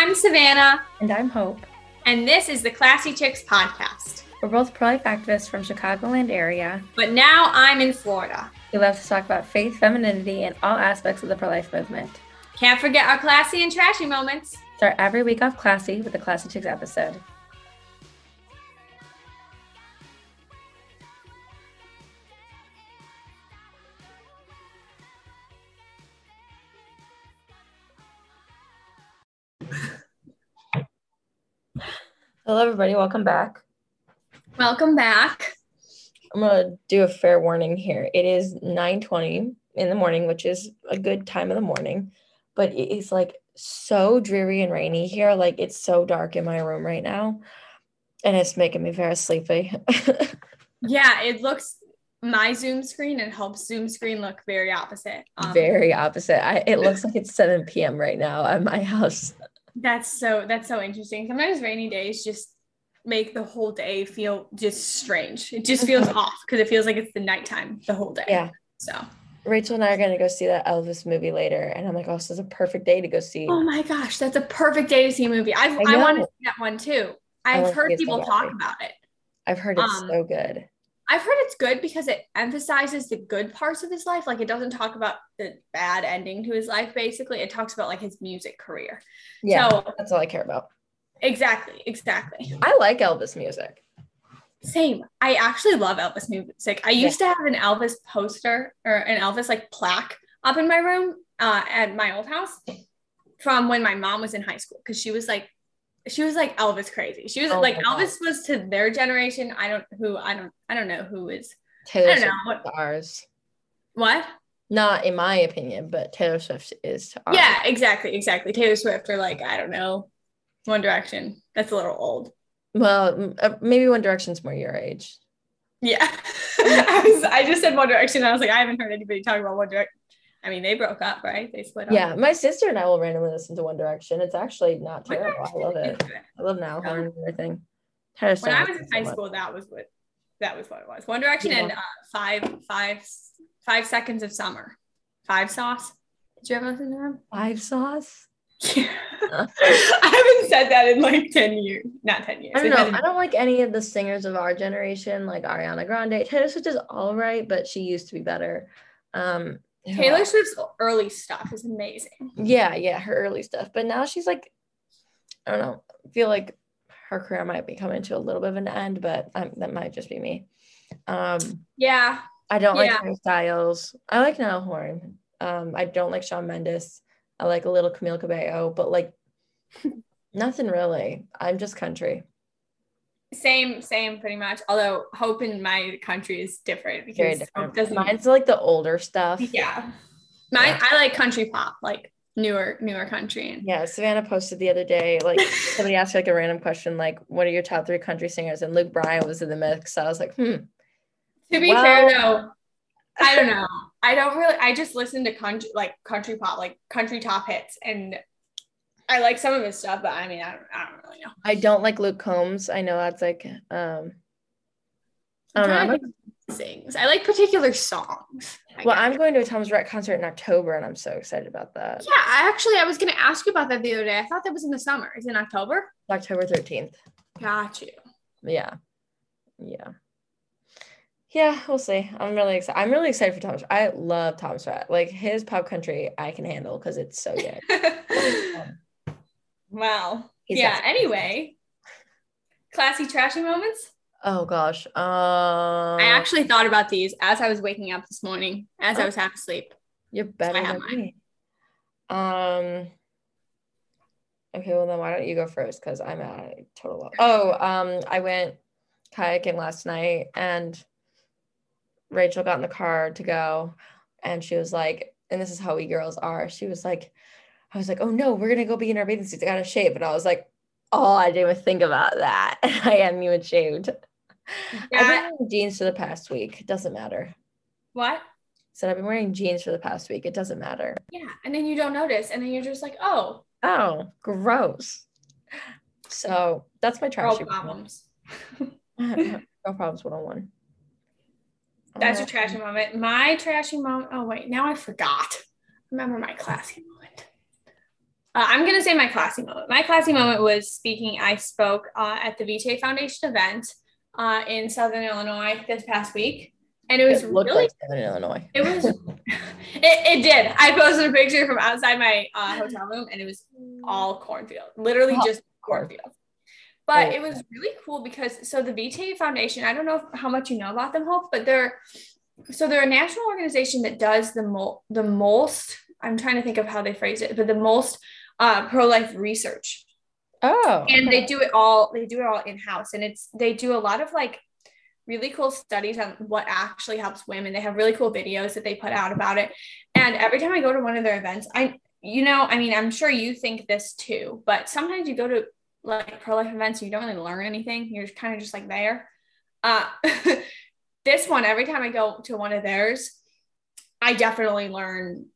I'm Savannah, And I'm Hope. and this is the Classy Chicks podcast. We're both pro life activists from Chicagoland area. But now I'm in Florida. We love to talk about faith, femininity, and all aspects of the pro life movement. Can't forget our classy and trashy moments. Start every week off classy with the Classy Chicks episode. Hello, everybody. Welcome back. Welcome back. I'm gonna do a fair warning here. It is 9:20 in the morning, which is a good time of the morning, but it is like so dreary and rainy here. Like it's so dark in my room right now, and it's making me very sleepy. Yeah, it looks my Zoom screen and Hope's Zoom screen look very opposite. Um, very opposite. I, it looks like it's 7 p.m. right now at my house. That's so that's so interesting. Sometimes rainy days just make the whole day feel just strange. It just feels off because it feels like it's the nighttime the whole day. Yeah. So Rachel and I are gonna go see that Elvis movie later, and I'm like, oh, this is a perfect day to go see. Oh my gosh, that's a perfect day to see a movie. I've, I I, want to see that one too. I've heard see it so people talk about it. I've heard it's um, so good. I've heard it's good because it emphasizes the good parts of his life. Like it doesn't talk about the bad ending to his life, basically. It talks about like his music career. Yeah, So that's all I care about. exactly, exactly. I like Elvis music. Same. I actually love Elvis music. I used to have an Elvis poster or an Elvis like plaque up in my room uh, at my old house from when my mom was in high school because she was like she was like Elvis crazy. She was Oh like. Elvis was to their generation. I don't who I don't I don't know who is Taylor I don't Swift know. is ours. what. Not in my opinion, but Taylor Swift is to ours. Yeah, exactly, exactly. Taylor Swift or like I don't know, One Direction. That's a little old. Well, uh, maybe One Direction's more your age. Yeah, I was. I just said One Direction. And I was like, I haven't heard anybody talk about One Direction. I mean, they broke up, right? They split up. Yeah, my sister and I will randomly listen to One Direction. It's actually not terrible. I love it. I love now Yeah. and everything. When I was in high school, that was what that was what it was. One Direction Yeah. and uh, five five five seconds of summer. Five sauce. Did you ever listen to them? Five Sauce. Yeah. I haven't said that in like 10 years. Not 10 years. I don't know. I don't like any of the singers of our generation, like Ariana Grande. Taylor Swift is all right, but she used to be better. Um, Taylor? Swift's early stuff is amazing. Yeah, yeah, her early stuff. But now she's like, I don't know. I feel like her career might be coming to a little bit of an end, but um, that might just be me. Um, Yeah. I don't like Yeah. Harry Styles. I like Niall Horan. Um, I don't like Shawn Mendes. I like a little Camila Cabello, but like nothing really. I'm just country. Same, same, pretty much. Although Hope in my country is different because different. Hope doesn't. Mine's like the older stuff. yeah, mine. Yeah. I like country pop, like newer, newer country. Yeah, Savannah posted the other day, like somebody asked like a random question, like, what are your top three country singers? And Luke Bryan was in the mix. So I was like, hmm. to be Well- fair, though, I don't know. I don't really. I just listen to country, like country pop, like country top hits, and I like some of his stuff. But I mean, I don't. I don't really know. I don't like Luke Combs. I know that's like um I don't know. to like, Sings. I like particular songs. I well, guess. I'm going to a Thomas Rhett concert in October and I'm so excited about that. Yeah, I actually I was gonna ask you about that the other day. I thought that was in the summer. Is it in October? October 13th. Got you. Yeah. Yeah. Yeah, we'll see. I'm really excited. I'm really excited for Thomas. I love Thomas Rhett. Like his pop country, I can handle because it's so good. wow. He's yeah. Anyway, classy trashy moments. Oh gosh. Um, I actually thought about these as I was waking up this morning, as I Oh. was half asleep. You're better have than mine. me. Um. Okay, well then why don't you go first? Because I'm at a total loss. Oh, um, I went kayaking last night, and Rachel got in the car to go, and she was like, and this is how we girls are. She was like, I was like, oh no, we're gonna go be in our bathing suits. I gotta shave, and I was like, oh, I didn't even think about that. I hadn't even shaved. I've been wearing jeans for the past week. It doesn't matter. What? Said I've been wearing jeans for the past week. It doesn't matter. Yeah. And then you don't notice, and then you're just like, oh, Oh, gross. So that's my girl trashy problems. Girl problems 101. That's your trashy moment. My trashy moment. Oh wait, now I forgot. Remember my classy moment. Uh, I'm gonna say my classy moment. My classy moment was speaking. I spoke uh, at the Vitae Foundation event uh, in Southern Illinois this past week, and it was It really like Southern Illinois. it was it, it did. I posted a picture from outside my uh, hotel room, and it was all cornfield, literally Oh, just cornfield. But Oh. it was really cool because so the Vitae Foundation, I don't know how much you know about them, Hope, but they're so they're a national organization that does the mo- the most. I'm trying to think of how they phrase it, but the most uh, pro life research, Oh, and they do it all. They do it all in house, and it's they do a lot of like really cool studies on what actually helps women. They have really cool videos that they put out about it. And every time I go to one of their events, I, you know, I mean, I'm sure you think this too, but sometimes you go to like pro life events and you don't really learn anything. You're kind of just like there. Uh, this one, every time I go to one of theirs, I definitely learn.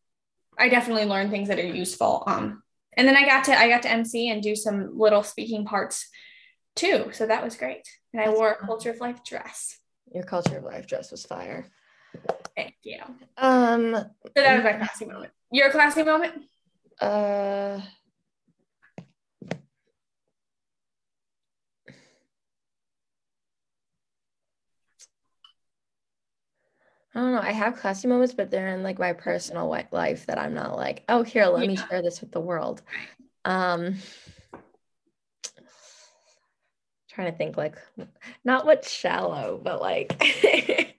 I definitely learn things that are useful. Um, and then I got to I got to MC and do some little speaking parts too, so that was great. And I wore a culture of life dress. your culture of life dress was fire. Thank you. Um So that was my classy moment. Your classy moment? uh, I don't know. I have classy moments, but they're in like my personal life that I'm not like, oh, here, let me share this with the world. Um, trying to think like not what's shallow, but like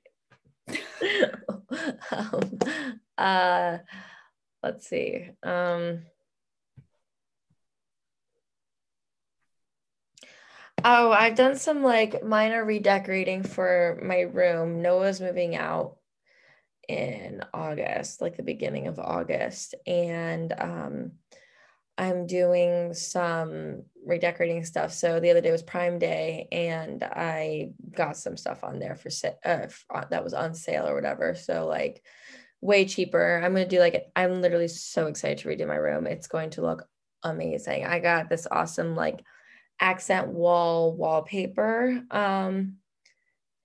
um, uh let's see. Um Oh, I've done some like minor redecorating for my room. Noah's moving out in August, like the beginning of August, and um I'm doing some redecorating stuff. So the other day was Prime Day, and I got some stuff on there for uh, uh, that was on sale or whatever. So like way cheaper. I'm gonna do like I'm literally so excited to redo my room. It's going to look amazing. I got this awesome like accent wall wallpaper. Um,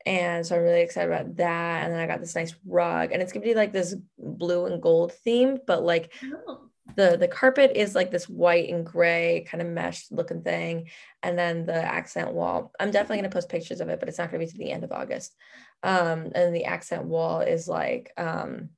and so I'm really excited about that. And then I got this nice rug, and it's gonna be like this blue and gold theme, but like Oh. the the carpet is like this white and gray kind of mesh looking thing and then the accent wall i'm definitely going to post pictures of it but it's not going to be to the end of august um and the accent wall is like um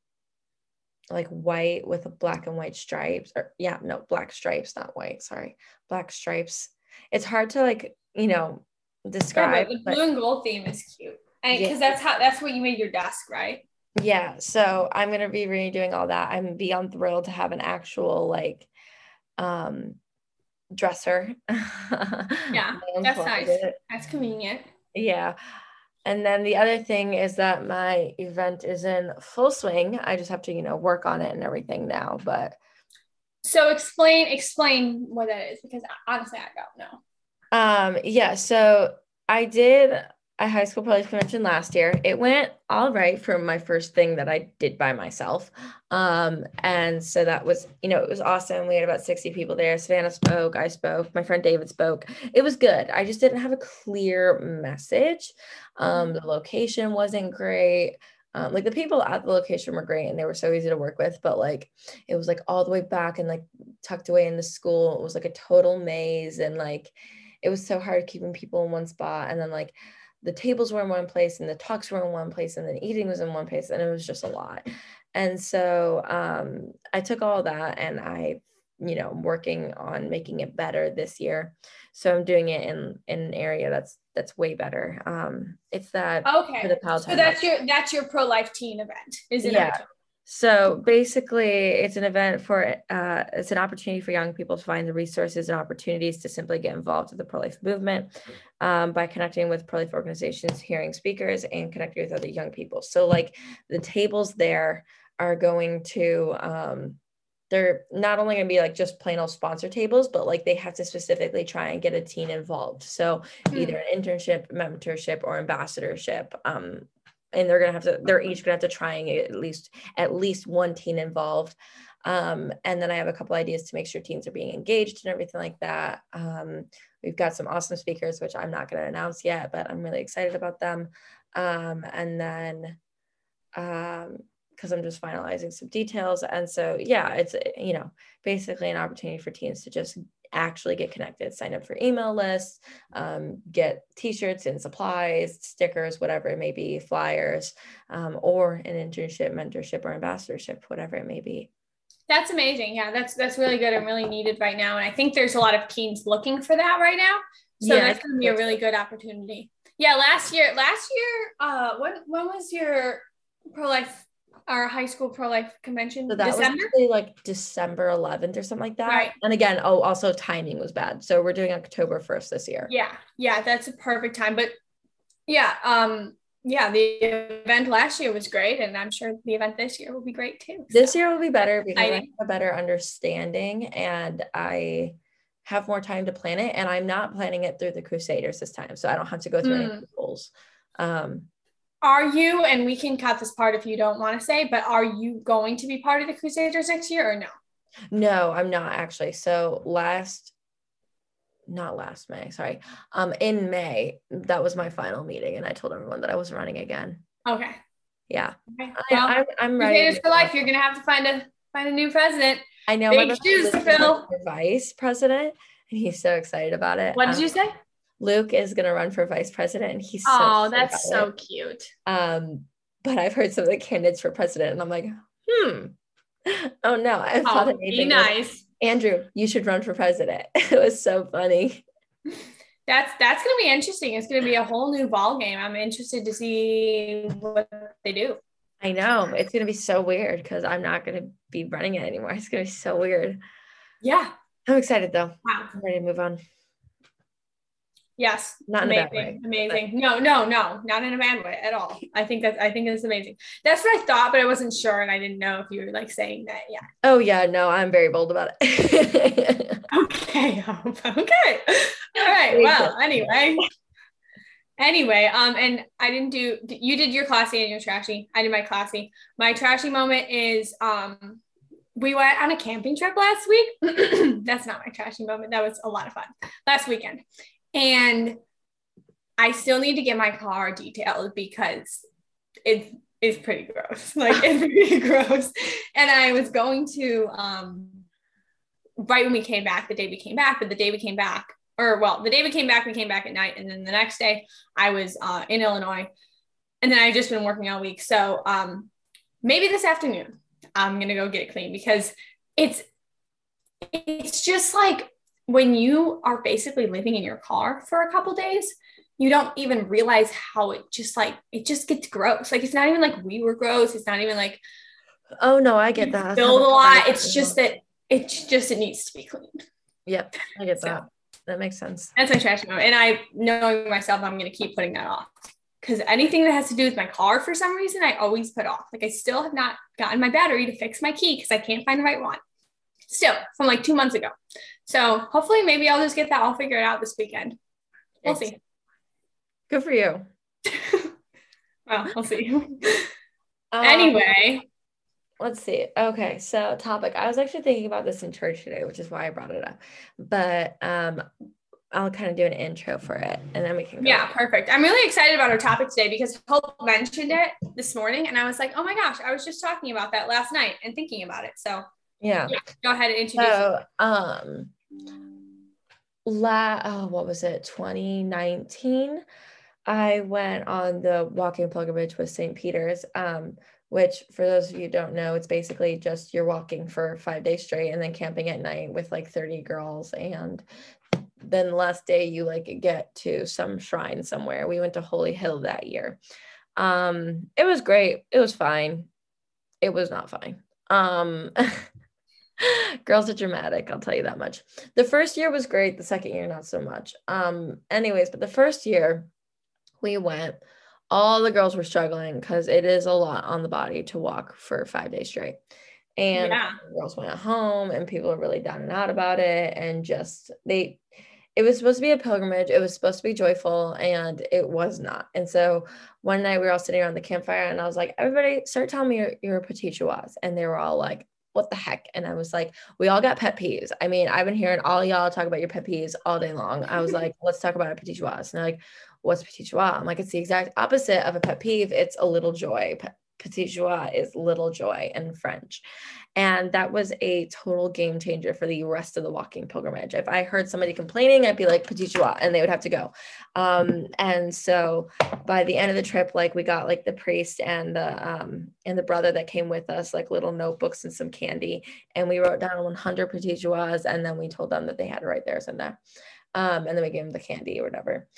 like white with a black and white stripes or yeah no black stripes not white sorry black stripes it's hard to like you know describe but the blue and gold theme is cute. And Yeah. because that's how that's what you made your desk, right? yeah so i'm going to be redoing all that i'm beyond thrilled to have an actual like um dresser Yeah, that's nice. That's convenient. yeah and then the other thing is that my event is in full swing i just have to you know work on it and everything now but So explain explain what that is because honestly I don't know. Um, yeah, so I did a high school life convention last year. It went all right for my first thing that I did by myself. Um, and so that was, you know, it was awesome. We had about 60 people there. Savannah spoke, I spoke, my friend David spoke. It was good. I just didn't have a clear message. Um, the location wasn't great. Um, like the people at the location were great and they were so easy to work with, but like it was like all the way back and like tucked away in the school. It was like a total maze and like it was so hard keeping people in one spot and then like the tables were in one place and the talks were in one place and then eating was in one place and it was just a lot and so um, i took all that and i you know I'm working on making it better this year so i'm doing it in in an area that's that's way better um it's that for Okay. So that's your that's your pro life teen event, is it? Yeah. So basically, it's an event for, uh, it's an opportunity for young people to find the resources and opportunities to simply get involved with the pro life movement um, by connecting with pro life organizations, hearing speakers, and connecting with other young people. So, like the tables there are going to, um, they're not only going to be like just plain old sponsor tables, but like they have to specifically try and get a teen involved. So, Hmm. either an internship, mentorship, or ambassadorship. Um, and they're gonna have to, they're each gonna have to try and get at least at least one teen involved. Um, and then I have a couple ideas to make sure teens are being engaged and everything like that. Um, we've got some awesome speakers, which I'm not gonna announce yet, but I'm really excited about them. Um, and then um, because I'm just finalizing some details. And so, yeah, it's, you know, basically an opportunity for teens to just actually get connected, sign up for email lists, um, get t-shirts and supplies, stickers, whatever it may be, flyers, um, or an internship, mentorship, or ambassadorship, whatever it may be. That's amazing. Yeah, that's that's really good and really needed right now. And I think there's a lot of teens looking for that right now. So yeah, that's gonna be a really good opportunity. Yeah, last year, last year, uh when when was your pro-life our high school pro-life convention so that December? was like December 11th or something like that. Right. And again, oh, also timing was bad. So we're doing October 1st this year. Yeah. Yeah, that's a perfect time. But yeah, um, yeah, the event last year was great, and I'm sure the event this year will be great too. So. This year will be better because I, I have a better understanding and I have more time to plan it. And I'm not planning it through the Crusaders this time, so I don't have to go through mm. any rules. Um, are you, and we can cut this part if you don't want to say, but are you going to be part of the Crusaders next year or no? No, I'm not actually. So last, not last May, sorry. Um, in May, that was my final meeting, and I told everyone that I wasn't running again. Okay. Yeah. Okay. Well, I, am I'm, I'm ready. Crusaders for life. You're gonna have to find a find a new president. I know. Big shoes to fill. Vice president, and he's so excited about it. What did um, you say? Luke is going to run for vice president and he's so Oh, that's so it. cute. Um but I've heard some of the candidates for president and I'm like, "Hmm. Oh no, I thought oh, be nice. Andrew, you should run for president." it was so funny. That's that's going to be interesting. It's going to be a whole new ball game. I'm interested to see what they do. I know. It's going to be so weird cuz I'm not going to be running it anymore. It's going to be so weird. Yeah. I'm excited though. Wow. I'm ready to move on. Yes. Not amazing. Way, amazing. But. No, no, no, not in a bad way at all. I think that I think it's amazing. That's what I thought, but I wasn't sure and I didn't know if you were like saying that. Yeah. Oh yeah, no, I'm very bold about it. okay. Okay. All right. Well, anyway. Anyway, um, and I didn't do you did your classy and your trashy. I did my classy. My trashy moment is um we went on a camping trip last week. That's not my trashy moment. That was a lot of fun last weekend. And I still need to get my car detailed because it is pretty gross. Like it's pretty gross. And I was going to um right when we came back, the day we came back, but the day we came back, or well, the day we came back, we came back at night. And then the next day I was uh, in Illinois. And then I just been working all week. So um maybe this afternoon I'm gonna go get it clean because it's it's just like when you are basically living in your car for a couple days, you don't even realize how it just like it just gets gross. Like it's not even like we were gross. It's not even like oh no, I get that. Build a lot. It's just that it's just it needs to be cleaned. Yep, I get so, that. That makes sense. That's my trash moment. And I knowing myself, I'm gonna keep putting that off. Because anything that has to do with my car for some reason, I always put off. Like I still have not gotten my battery to fix my key because I can't find the right one. Still, from like two months ago. So hopefully, maybe I'll just get that all figured out this weekend. We'll see. Good for you. well, we'll see. Um, anyway, let's see. Okay, so topic. I was actually thinking about this in church today, which is why I brought it up. But um, I'll kind of do an intro for it, and then we can. yeah, perfect. I'm really excited about our topic today because Hope mentioned it this morning, and I was like, "Oh my gosh, I was just talking about that last night and thinking about it." So yeah, yeah go ahead and introduce. So, um, la oh, what was it? 2019 i went on the walking pilgrimage with st peter's um, which for those of you don't know it's basically just you're walking for five days straight and then camping at night with like 30 girls and then the last day you like get to some shrine somewhere. We went to holy hill that year. Um it was great. It was fine. It was not fine. Um girls are dramatic i'll tell you that much. The first year was great the second year not so much. Um anyways but the first year we went all the girls were struggling because it is a lot on the body to walk for five days straight. And yeah. girls went home and people were really down and out about it and just they it was supposed to be a pilgrimage it was supposed to be joyful and it was not. And so one night we were all sitting around the campfire and i was like everybody start telling me your, your petit joies and they were all like what the heck? And I was like, we all got pet peeves. I mean, I've been hearing all y'all talk about your pet peeves all day long. I was like, let's talk about a petit joie. And they're like, what's petit joie? I'm like, it's the exact opposite of a pet peeve. It's a little joy. Petit joie is little joy in French. And that was a total game changer for the rest of the walking pilgrimage. If I heard somebody complaining, I'd be like, petit joie, and they would have to go. Um, and so by the end of the trip, like we got like the priest and the um, and the brother that came with us, like little notebooks and some candy. And we wrote down 100 petit joies, and then we told them that they had to write theirs in there. Um, and then we gave them the candy or whatever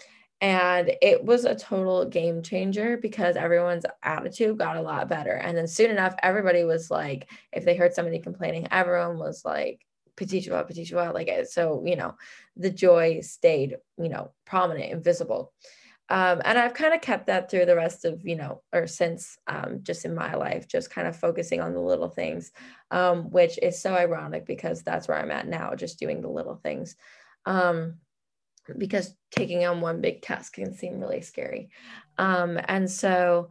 and it was a total game changer because everyone's attitude got a lot better. And then soon enough everybody was like if they heard somebody complaining everyone was like petit joie petit like so you know the joy stayed you know prominent and visible. Um, and I've kind of kept that through the rest of, you know, or since um, just in my life, just kind of focusing on the little things, um, which is so ironic because that's where I'm at now, just doing the little things. Um, because taking on one big task can seem really scary. Um, and so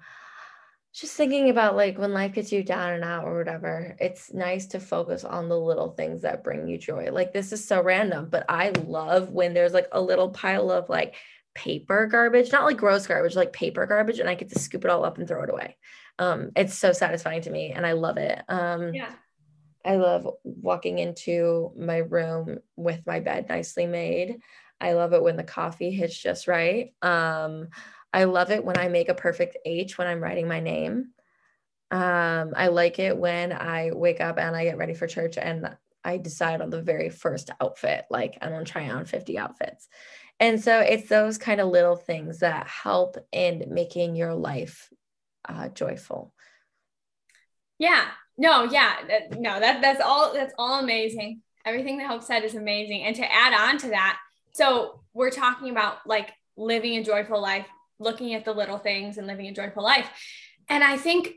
just thinking about like when life gets you down and out or whatever, it's nice to focus on the little things that bring you joy. Like this is so random, but I love when there's like a little pile of like paper garbage, not like gross garbage, like paper garbage, and I get to scoop it all up and throw it away. Um, it's so satisfying to me and I love it. Um, yeah. I love walking into my room with my bed nicely made. I love it when the coffee hits just right. Um, I love it when I make a perfect H when I'm writing my name. Um, I like it when I wake up and I get ready for church and I decide on the very first outfit. Like I'm gonna try on 50 outfits. And so it's those kind of little things that help in making your life uh, joyful. Yeah. No, yeah. no, that that's all that's all amazing. Everything that Hope said is amazing. And to add on to that, so we're talking about like living a joyful life, looking at the little things and living a joyful life. And I think,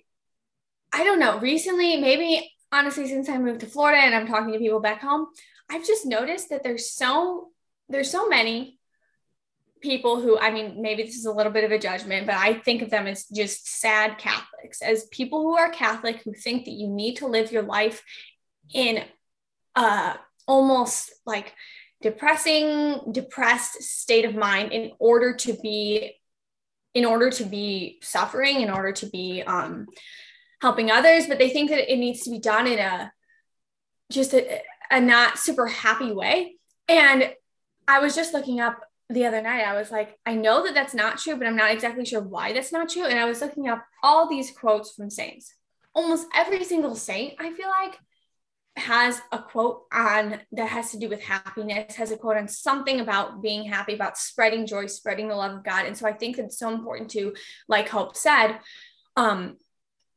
I don't know, recently, maybe honestly, since I moved to Florida and I'm talking to people back home, I've just noticed that there's so there's so many people who I mean maybe this is a little bit of a judgment but I think of them as just sad Catholics as people who are Catholic who think that you need to live your life in uh almost like depressing depressed state of mind in order to be in order to be suffering in order to be um, helping others but they think that it needs to be done in a just a, a not super happy way. And i was just looking up the other night i was like i know that that's not true but i'm not exactly sure why that's not true. And i was looking up all these quotes from saints. Almost every single saint i feel like has a quote on that has to do with happiness, has a quote on something about being happy, about spreading joy, spreading the love of God. And so I think it's so important to, like Hope said, um,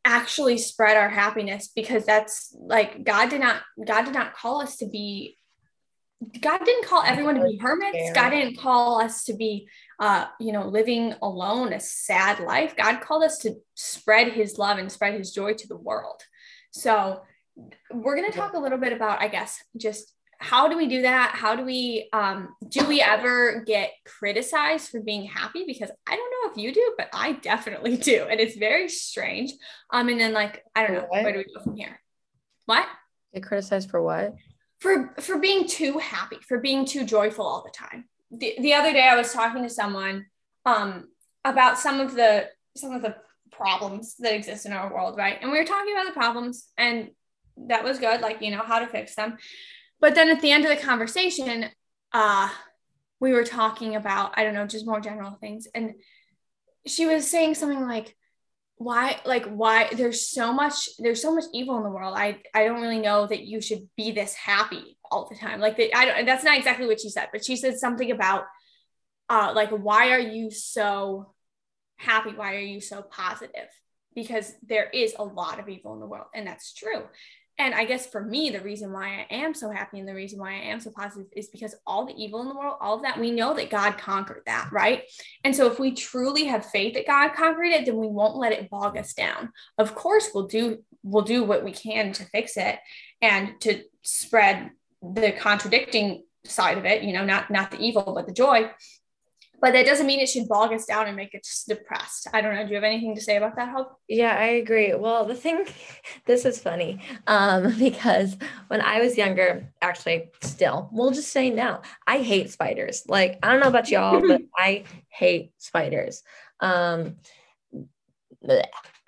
actually spread our happiness because that's like God did not God did not call us to be God didn't call everyone to be hermits. God didn't call us to be uh, you know, living alone, a sad life. God called us to spread his love and spread his joy to the world. So we're going to talk a little bit about, I guess, just how do we do that? How do we, um, do we ever get criticized for being happy? Because I don't know if you do, but I definitely do. And it's very strange. Um, and then like, I don't know, what? where do we go from here? What? Get criticized for what? For, for being too happy, for being too joyful all the time. The, the other day I was talking to someone, um, about some of the, some of the problems that exist in our world, right? And we were talking about the problems and that was good, like, you know, how to fix them. But then at the end of the conversation, uh, we were talking about, I don't know, just more general things. And she was saying something like, why like why there's so much there's so much evil in the world. I i don't really know that you should be this happy all the time. Like that i don't that's not exactly what she said but she said something about uh like why are you so happy? Why are you so positive? Because there is a lot of evil in the world and that's true and I guess for me, the reason why I am so happy and the reason why I am so positive is because all the evil in the world, all of that, we know that God conquered that, right? And so if we truly have faith that God conquered it, then we won't let it bog us down. Of course, we'll do we'll do what we can to fix it and to spread the contradicting side of it, you know, not not the evil, but the joy but that doesn't mean it should bog us down and make us depressed. I don't know. Do you have anything to say about that, Hope? Yeah, I agree. Well, the thing, this is funny um, because when I was younger, actually, still, we'll just say now, I hate spiders. Like, I don't know about y'all, but I hate spiders. Um,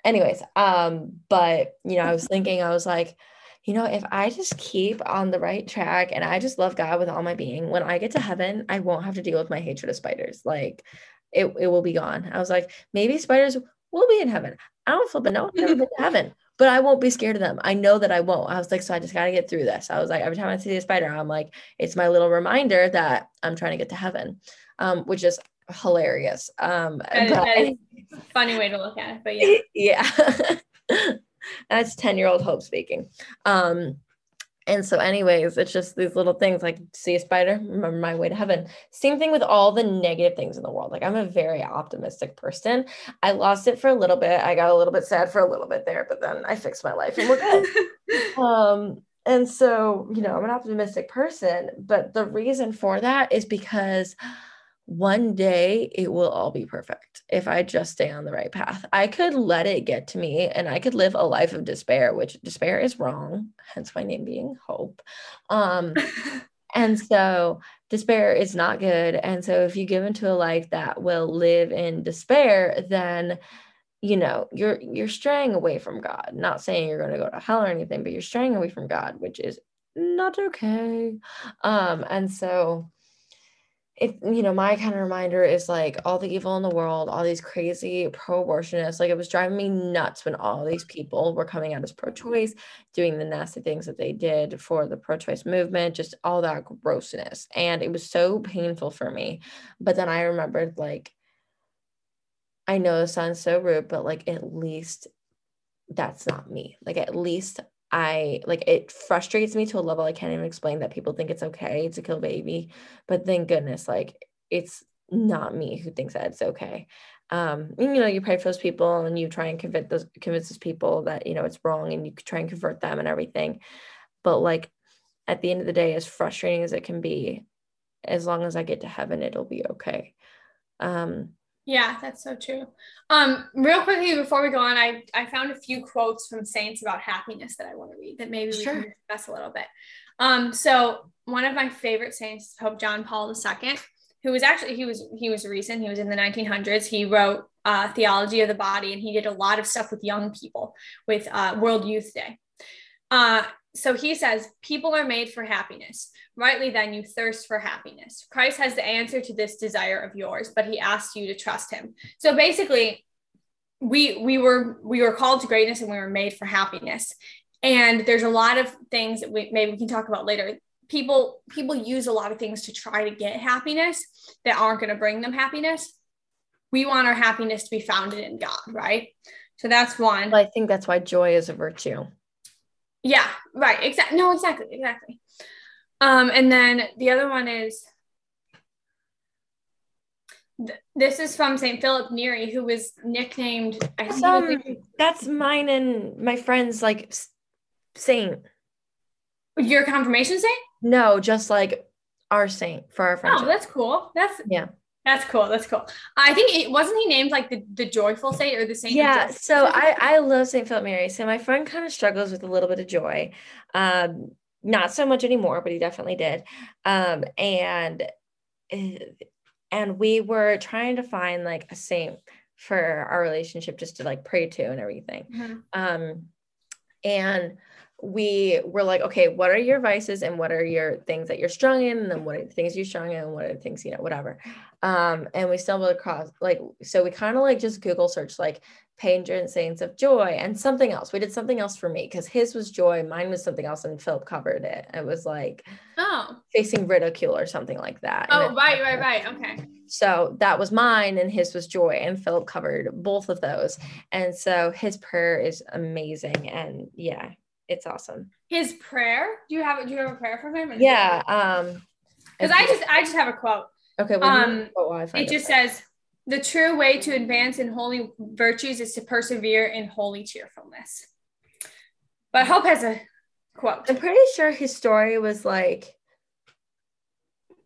anyways, um, but you know, I was thinking, I was like, you know, if I just keep on the right track and I just love God with all my being, when I get to heaven, I won't have to deal with my hatred of spiders. Like it, it will be gone. I was like, maybe spiders will be in heaven. I don't flip a no, I've never been to heaven, but I won't be scared of them. I know that I won't. I was like, so I just got to get through this. I was like, every time I see a spider, I'm like, it's my little reminder that I'm trying to get to heaven, um, which is hilarious. Um, that is, that is funny way to look at it, but yeah. Yeah. That's 10 year old Hope speaking. Um, and so, anyways, it's just these little things like see a spider, remember my way to heaven. Same thing with all the negative things in the world. Like, I'm a very optimistic person. I lost it for a little bit. I got a little bit sad for a little bit there, but then I fixed my life and we're good. um, and so, you know, I'm an optimistic person, but the reason for that is because one day it will all be perfect if I just stay on the right path. I could let it get to me and I could live a life of despair, which despair is wrong, hence my name being hope. Um, and so despair is not good. And so if you give into a life that will live in despair, then you know you're you're straying away from God. Not saying you're going to go to hell or anything, but you're straying away from God, which is not okay. Um, and so it you know my kind of reminder is like all the evil in the world all these crazy pro-abortionists like it was driving me nuts when all these people were coming out as pro-choice doing the nasty things that they did for the pro-choice movement just all that grossness and it was so painful for me. But then i remembered like i know this sounds so rude but like at least that's not me. Like at least I like it frustrates me to a level I can't even explain that people think it's okay to kill baby. But thank goodness, like it's not me who thinks that it's okay. Um, you know, you pray for those people and you try and convince those convince those people that you know it's wrong and you try and convert them and everything. But like at the end of the day, as frustrating as it can be, as long as I get to heaven, it'll be okay. Um, yeah, that's so true. Um, real quickly before we go on, I, I found a few quotes from saints about happiness that I want to read that maybe we sure. can discuss a little bit. Um, so one of my favorite saints, is Pope John Paul II, who was actually he was he was recent, he was in the 1900s. He wrote uh, Theology of the Body, and he did a lot of stuff with young people with uh, World Youth Day. Uh, so he says, people are made for happiness. Rightly then, you thirst for happiness. Christ has the answer to this desire of yours, but he asks you to trust him. So basically, we we were we were called to greatness and we were made for happiness. And there's a lot of things that we maybe we can talk about later. People people use a lot of things to try to get happiness that aren't going to bring them happiness. We want our happiness to be founded in God, right? So that's one. Well, I think that's why joy is a virtue. Yeah, right. Exactly. No, exactly. Exactly. Um, and then the other one is th- this is from St. Philip Neri, who was nicknamed. Um, that's mine and my friend's like saint. Your confirmation saint? No, just like our saint for our friendship. Oh, that's cool. That's yeah. That's cool. That's cool. I think it wasn't he named like the, the joyful saint or the saint. Yeah. So I I love Saint Philip Neri. So my friend kind of struggles with a little bit of joy, um, not so much anymore, but he definitely did. Um, and eh, and we were trying to find like a saint for our relationship, just to like pray to and everything. Mm-hmm. Um, and we were like, okay, what are your vices and what are your things that you're strong in? And then what are the things you're strong in and what are the things, you know, whatever. Um, and we stumbled across like, so we kind of like just Google search like patron saints of joy and something else. We did something else for me because his was joy, mine was something else, and Philip covered it. It was like oh facing ridicule or something like that. Oh, right, right, right. Okay. So that was mine, and his was joy, and Philip covered both of those. And so his prayer is amazing. And yeah, it's awesome. His prayer? Do you have do you have a prayer from him? Yeah. Um because I just I just have a quote. Okay. Well, um it just says the true way to advance in holy virtues is to persevere in holy cheerfulness. But Hope has a quote. I'm pretty sure his story was like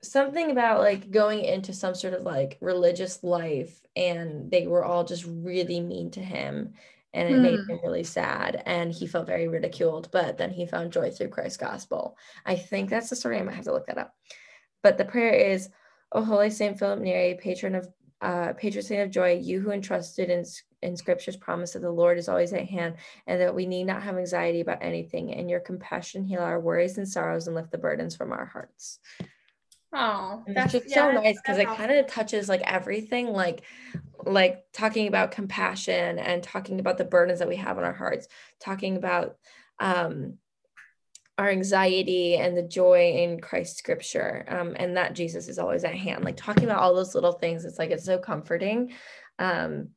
something about like going into some sort of like religious life and they were all just really mean to him and it made hmm. him really sad and he felt very ridiculed but then he found joy through christ's gospel i think that's the story i might have to look that up but the prayer is o holy saint philip neri patron of uh, patron saint of joy you who entrusted in in scriptures promise that the Lord is always at hand and that we need not have anxiety about anything. And your compassion heal our worries and sorrows and lift the burdens from our hearts. Oh, that's just yeah, so nice because it kind of touches like everything, like like talking about compassion and talking about the burdens that we have on our hearts, talking about um our anxiety and the joy in Christ's scripture, um, and that Jesus is always at hand. Like talking about all those little things, it's like it's so comforting, um,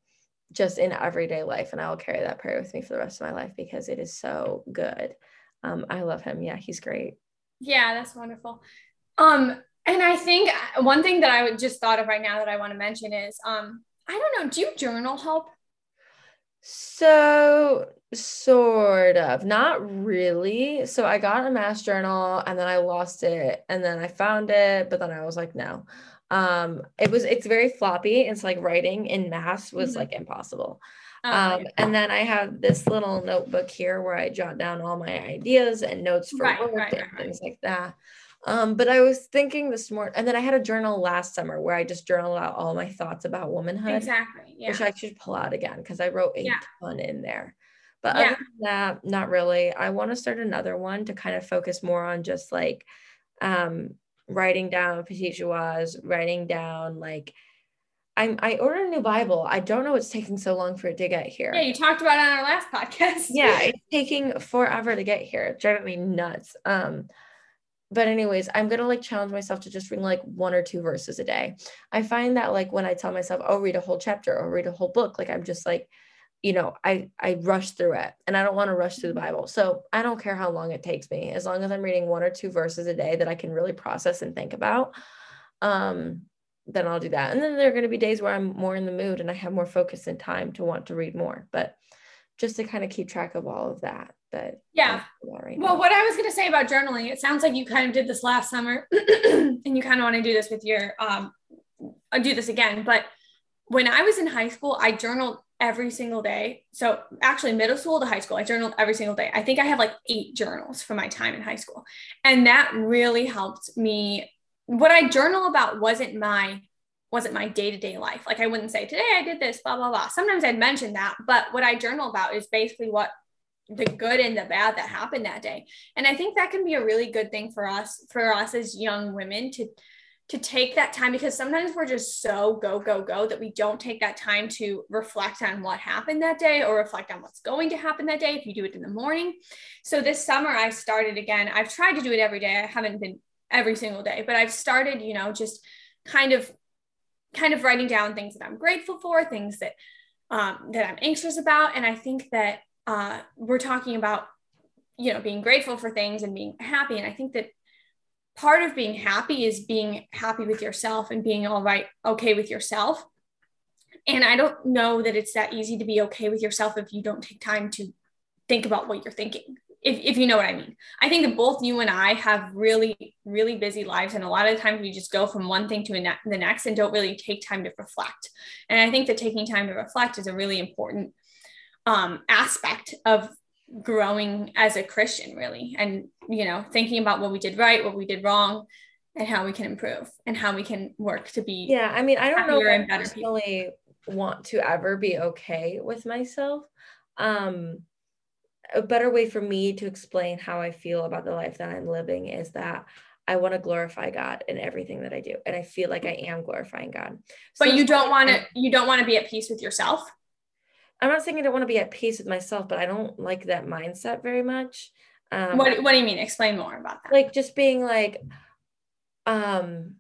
just in everyday life. And I will carry that prayer with me for the rest of my life because it is so good. Um, I love him. Yeah, he's great. Yeah, that's wonderful. Um, and I think one thing that I would just thought of right now that I want to mention is, um, I don't know, do you journal Hope? So, sort of, not really. So, I got a mass journal and then I lost it and then I found it, but then I was like, no. Um, it was it's very floppy. It's like writing in mass was Mhm. like impossible. Um, Um, and then I have this little notebook here where I jot down all my ideas and notes for Right, work right, and right. things like that. Um, but I was thinking this morning, and then I had a journal last summer where I just journaled out all my thoughts about womanhood exactly. Yeah. which I should pull out again because I wrote a Yeah. ton in there. But Yeah. other than that, not really. I want to start another one to kind of focus more on just like um writing down petit joies, writing down like I'm I ordered a new Bible. I don't know what's taking so long for it to get here. yeah, you talked about it on our last podcast. yeah, it's taking forever to get here. It's driving me nuts. Um but anyways, I'm gonna like challenge myself to just read like one or two verses a day. I find that like when I tell myself, oh, read a whole chapter or read a whole book, like I'm just like, you know, I I rush through it and I don't want to rush through the Bible. So I don't care how long it takes me, as long as I'm reading one or two verses a day that I can really process and think about. Um, then I'll do that. And then there are going to be days where I'm more in the mood and I have more focus and time to want to read more. But just to kind of keep track of all of that. But Yeah. right Well, now. what I was going to say about journaling, it sounds like you kind of did this last summer and you kind of want to do this with your, um, uh, do this again. But when I was in high school, I journaled every single day. So actually, middle school to high school, I journaled every single day. I think I have like eight journals from my time in high school. And that really helped me. What I journal about wasn't my wasn't my day-to-day life. Like I wouldn't say today I did this, blah, blah, blah. Sometimes I'd mention that, but what I journal about is basically what the good and the bad that happened that day. And I think that can be a really good thing for us, for us as young women to to take that time because sometimes we're just so go go go that we don't take that time to reflect on what happened that day or reflect on what's going to happen that day if you do it in the morning. So this summer i started again. I've tried to do it every day. I haven't been every single day but i've started you know just kind of kind of writing down things that i'm grateful for things that um, that i'm anxious about. And i think that uh, we're talking about you know being grateful for things and being happy. And i think that part of being happy is being happy with yourself and being all right okay with yourself. And i don't know that it's that easy to be okay with yourself if you don't take time to think about what you're thinking if, if you know what i mean. I think that both you and i have really really busy lives. And a lot of times we just go from one thing to the next and don't really take time to reflect. And i think that taking time to reflect is a really important um, aspect of growing as a Christian, really, and you know, thinking about what we did right, what we did wrong, and how we can improve and how we can work to be. Yeah, I mean, I don't know I better people. want to ever be okay with myself. Um, a better way for me to explain how I feel about the life that I'm living is that I want to glorify God in everything that I do, and I feel like I am glorifying God. But you don't want to. You don't want to be at peace with yourself. I'm not saying I don't want to be at peace with myself, but I don't like that mindset very much. Um, what What do you mean? Explain more about that. like just being like um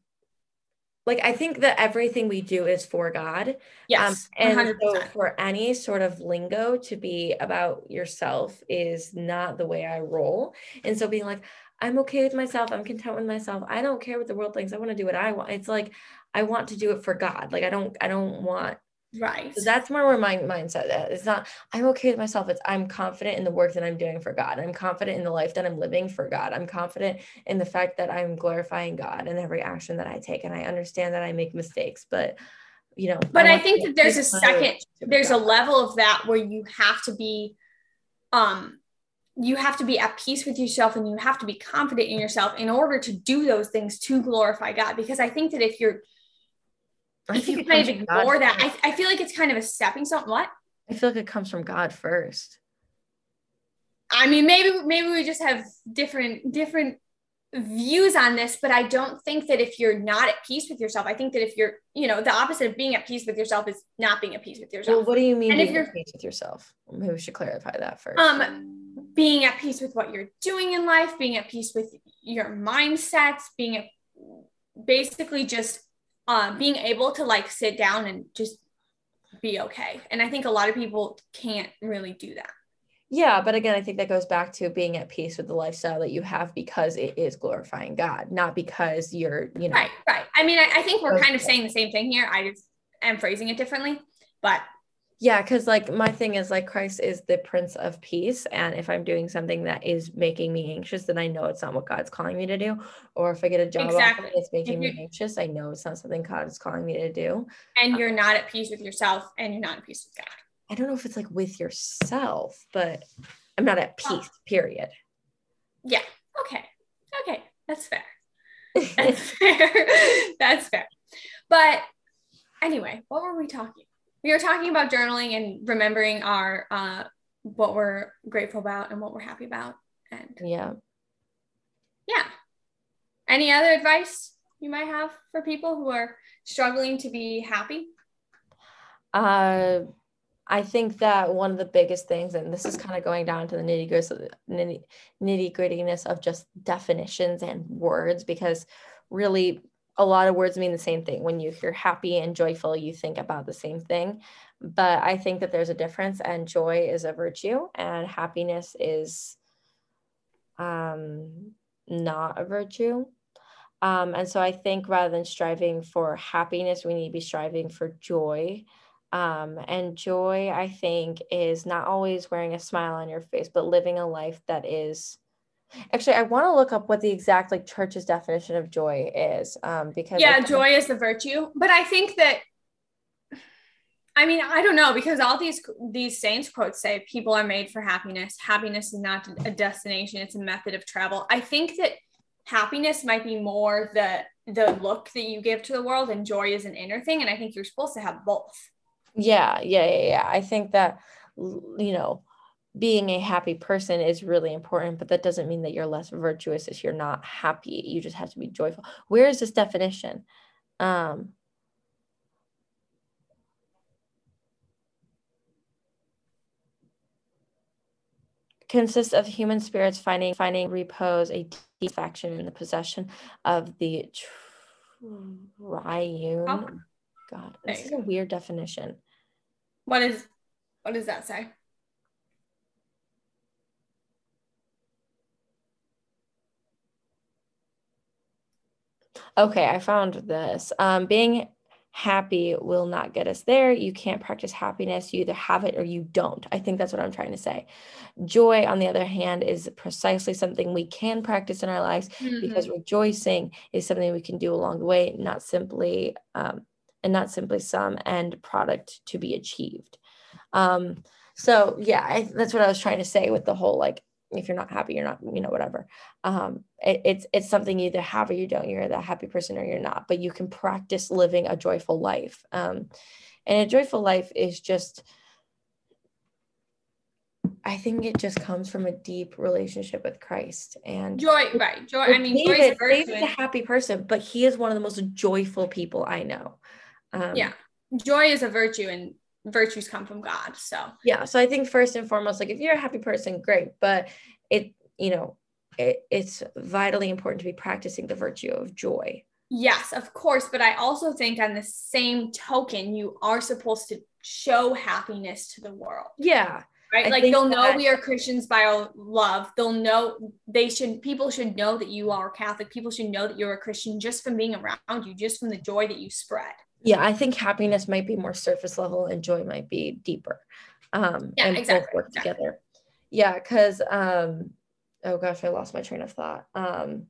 like i think that everything we do is for god yes, um, and hundred so percent. for any sort of lingo to be about yourself is not the way i roll and so being like i'm okay with myself i'm content with myself i don't care what the world thinks i want to do what i want it's like i want to do it for god like i don't i don't want Right. so that's more where my mindset is. It's not I'm okay with myself. It's I'm confident in the work that I'm doing for God. I'm confident in the life that I'm living for God. I'm confident in the fact that I'm glorifying God in every action that I take. And I understand that I make mistakes, but you know, But I want think that there's a second- there's a level of that where you have to be um you have to be at peace with yourself and you have to be confident in yourself in order to do those things to glorify God because I think that if you're I if think it kind of God ignore that first. I, I feel like it's kind of a stepping stone what I feel like it comes from God first. I mean, maybe maybe we just have different different views on this, but I don't think that if you're not at peace with yourself, I think that if you're, you know, the opposite of being at peace with yourself is not being at peace with yourself. Well, what do you mean And if you're- at peace with yourself? Maybe we should clarify that first. um being at peace with what you're doing in life, being at peace with your mindsets, being at, basically just uh, being able to like sit down and just be okay. And I think a lot of people can't really do that. Yeah, but again, I think that goes back to being at peace with the lifestyle that you have because it is glorifying God, not because you're, you know, Right, right. I mean, I, I think we're kind of saying the same thing here. I just am phrasing it differently, but yeah, because like my thing is like Christ is the Prince of Peace, and if I'm doing something that is making me anxious, then I know it's not what God's calling me to do. Or if I get a job Exactly. that's making me anxious, I know it's not something God is calling me to do. and uh you're not at peace with yourself and you're not at peace with God. I don't know if it's like with yourself, but I'm not at Oh. peace. Period. Yeah. Okay. Okay. That's fair. That's fair. That's fair. But anyway, what were we talking? We were talking about journaling and remembering our uh what we're grateful about and what we're happy about. And yeah. yeah. Any other advice you might have for people who are struggling to be happy? Uh, I think that one of the biggest things, and this is kind of going down to the nitty grittiness of just definitions and words, because really a lot of words mean the same thing. When you hear happy and joyful, you think about the same thing. But I think that there's a difference, and joy is a virtue, and happiness is um, not a virtue. Um, and so I think rather than striving for happiness, we need to be striving for joy. Um, and joy, I think, is not always wearing a smile on your face, but living a life that is. Actually, I want to look up what the exact like church's definition of joy is, um, because Yeah, I- joy is the virtue. But I think that I mean, I don't know because all these these saints quotes say people are made for happiness. Happiness is not a destination, it's a method of travel. I think that happiness might be more the the look that you give to the world and joy is an inner thing and I think you're supposed to have both. Yeah, yeah, yeah, yeah. I think that you know, being a happy person is really important, but that doesn't mean that you're less virtuous if you're not happy. You just have to be joyful. Where is this definition? Um consists of human spirits finding finding repose, a deep faction in the possession of the triune. Oh. God, this is a weird definition. What is what does that say? Okay, I found this. Um, being happy will not get us there. You can't practice happiness. You either have it or you don't. I think that's what I'm trying to say. Joy, on the other hand, is precisely something we can practice in our lives because rejoicing is something we can do along the way, not simply um, and not simply some end product to be achieved. Um, so yeah, I, that's what I was trying to say with the whole like if you're not happy, you're not, you know, whatever. Um, it, it's it's something you either have or you don't. You're that happy person or you're not. But you can practice living a joyful life. Um, and a joyful life is just I think it just comes from a deep relationship with Christ. And joy, right. Joy. I mean joy is a David. David's a happy person, but he is one of the most joyful people I know. Um, Yeah. Joy is a virtue and virtues come from God. So yeah so i think first and foremost like if you're a happy person great but it you know it, it's vitally important to be practicing the virtue of joy Yes, of course. But I also think, on the same token, you are supposed to show happiness to the world, yeah right? I like they'll know we are Christians by our love. They'll know they should. People should know that you are Catholic. People should know that you're a Christian just from being around you, just from the joy that you spread. Yeah i think happiness might be more surface level and joy might be deeper um Yeah, and both work exactly. together yeah because um oh gosh i lost my train of thought um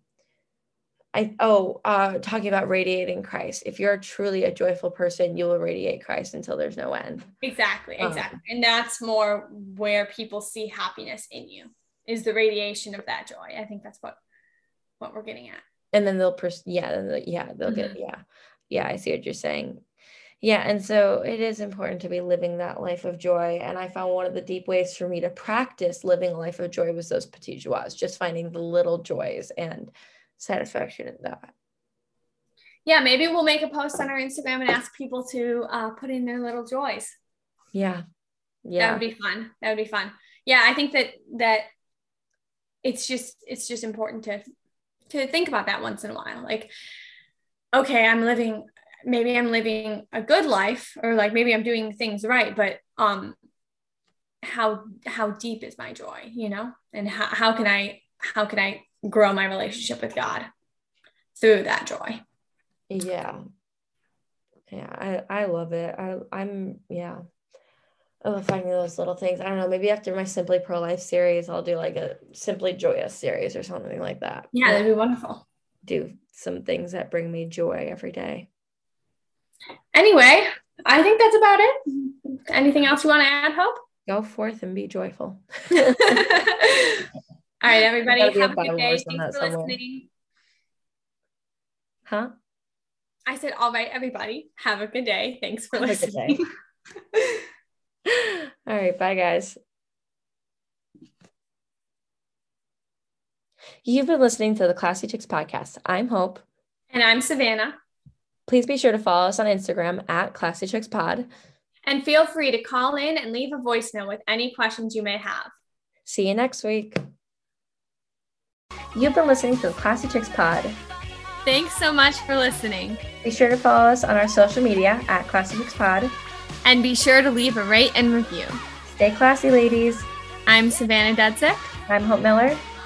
I oh uh talking about radiating Christ. If you're truly a joyful person, you will radiate Christ until there's no end. Exactly, Um, exactly. and that's more where people see happiness in you is the radiation of that joy. I think that's what what we're getting at. and then they'll pers- yeah then yeah they'll get Mm-hmm. yeah yeah i see what you're saying Yeah, and so it is important to be living that life of joy. And I found one of the deep ways for me to practice living a life of joy was those petits joies, just finding the little joys and satisfaction in that. Yeah, maybe we'll make a post on our Instagram and ask people to uh, put in their little joys. Yeah. Yeah. That would be fun. That would be fun. Yeah, I think that that it's just it's just important to to think about that once in a while. Like, okay, I'm living maybe I'm living a good life or like maybe I'm doing things right, but um how how deep is my joy, you know? And how, how can I how can I grow my relationship with God through that joy? Yeah. Yeah, I, I love it. I I'm yeah. I love finding those little things. I don't know. Maybe after my Simply Pro Life series, I'll do like a Simply Joyous series or something like that. Yeah, that'd be wonderful. Do some things that bring me joy every day. Anyway, I think that's about it. Anything else you want to add, Hope? Go forth and be joyful. All right, everybody. Have a good day. Thanks for listening. Huh? I said, all right, everybody. Have a good day. Thanks for have listening. all right. Bye, guys. You've been listening to the Classy Chicks podcast. I'm Hope. And I'm Savannah. Please be sure to follow us on Instagram at Classy Chicks Pod. And feel free to call in and leave a voicemail with any questions you may have. See you next week. You've been listening to the Classy Chicks Pod. Thanks so much for listening. Be sure to follow us on our social media at Classy Chicks Pod. And be sure to leave a rate and review. Stay classy, ladies. I'm Savannah Dudzik. I'm Hope Miller.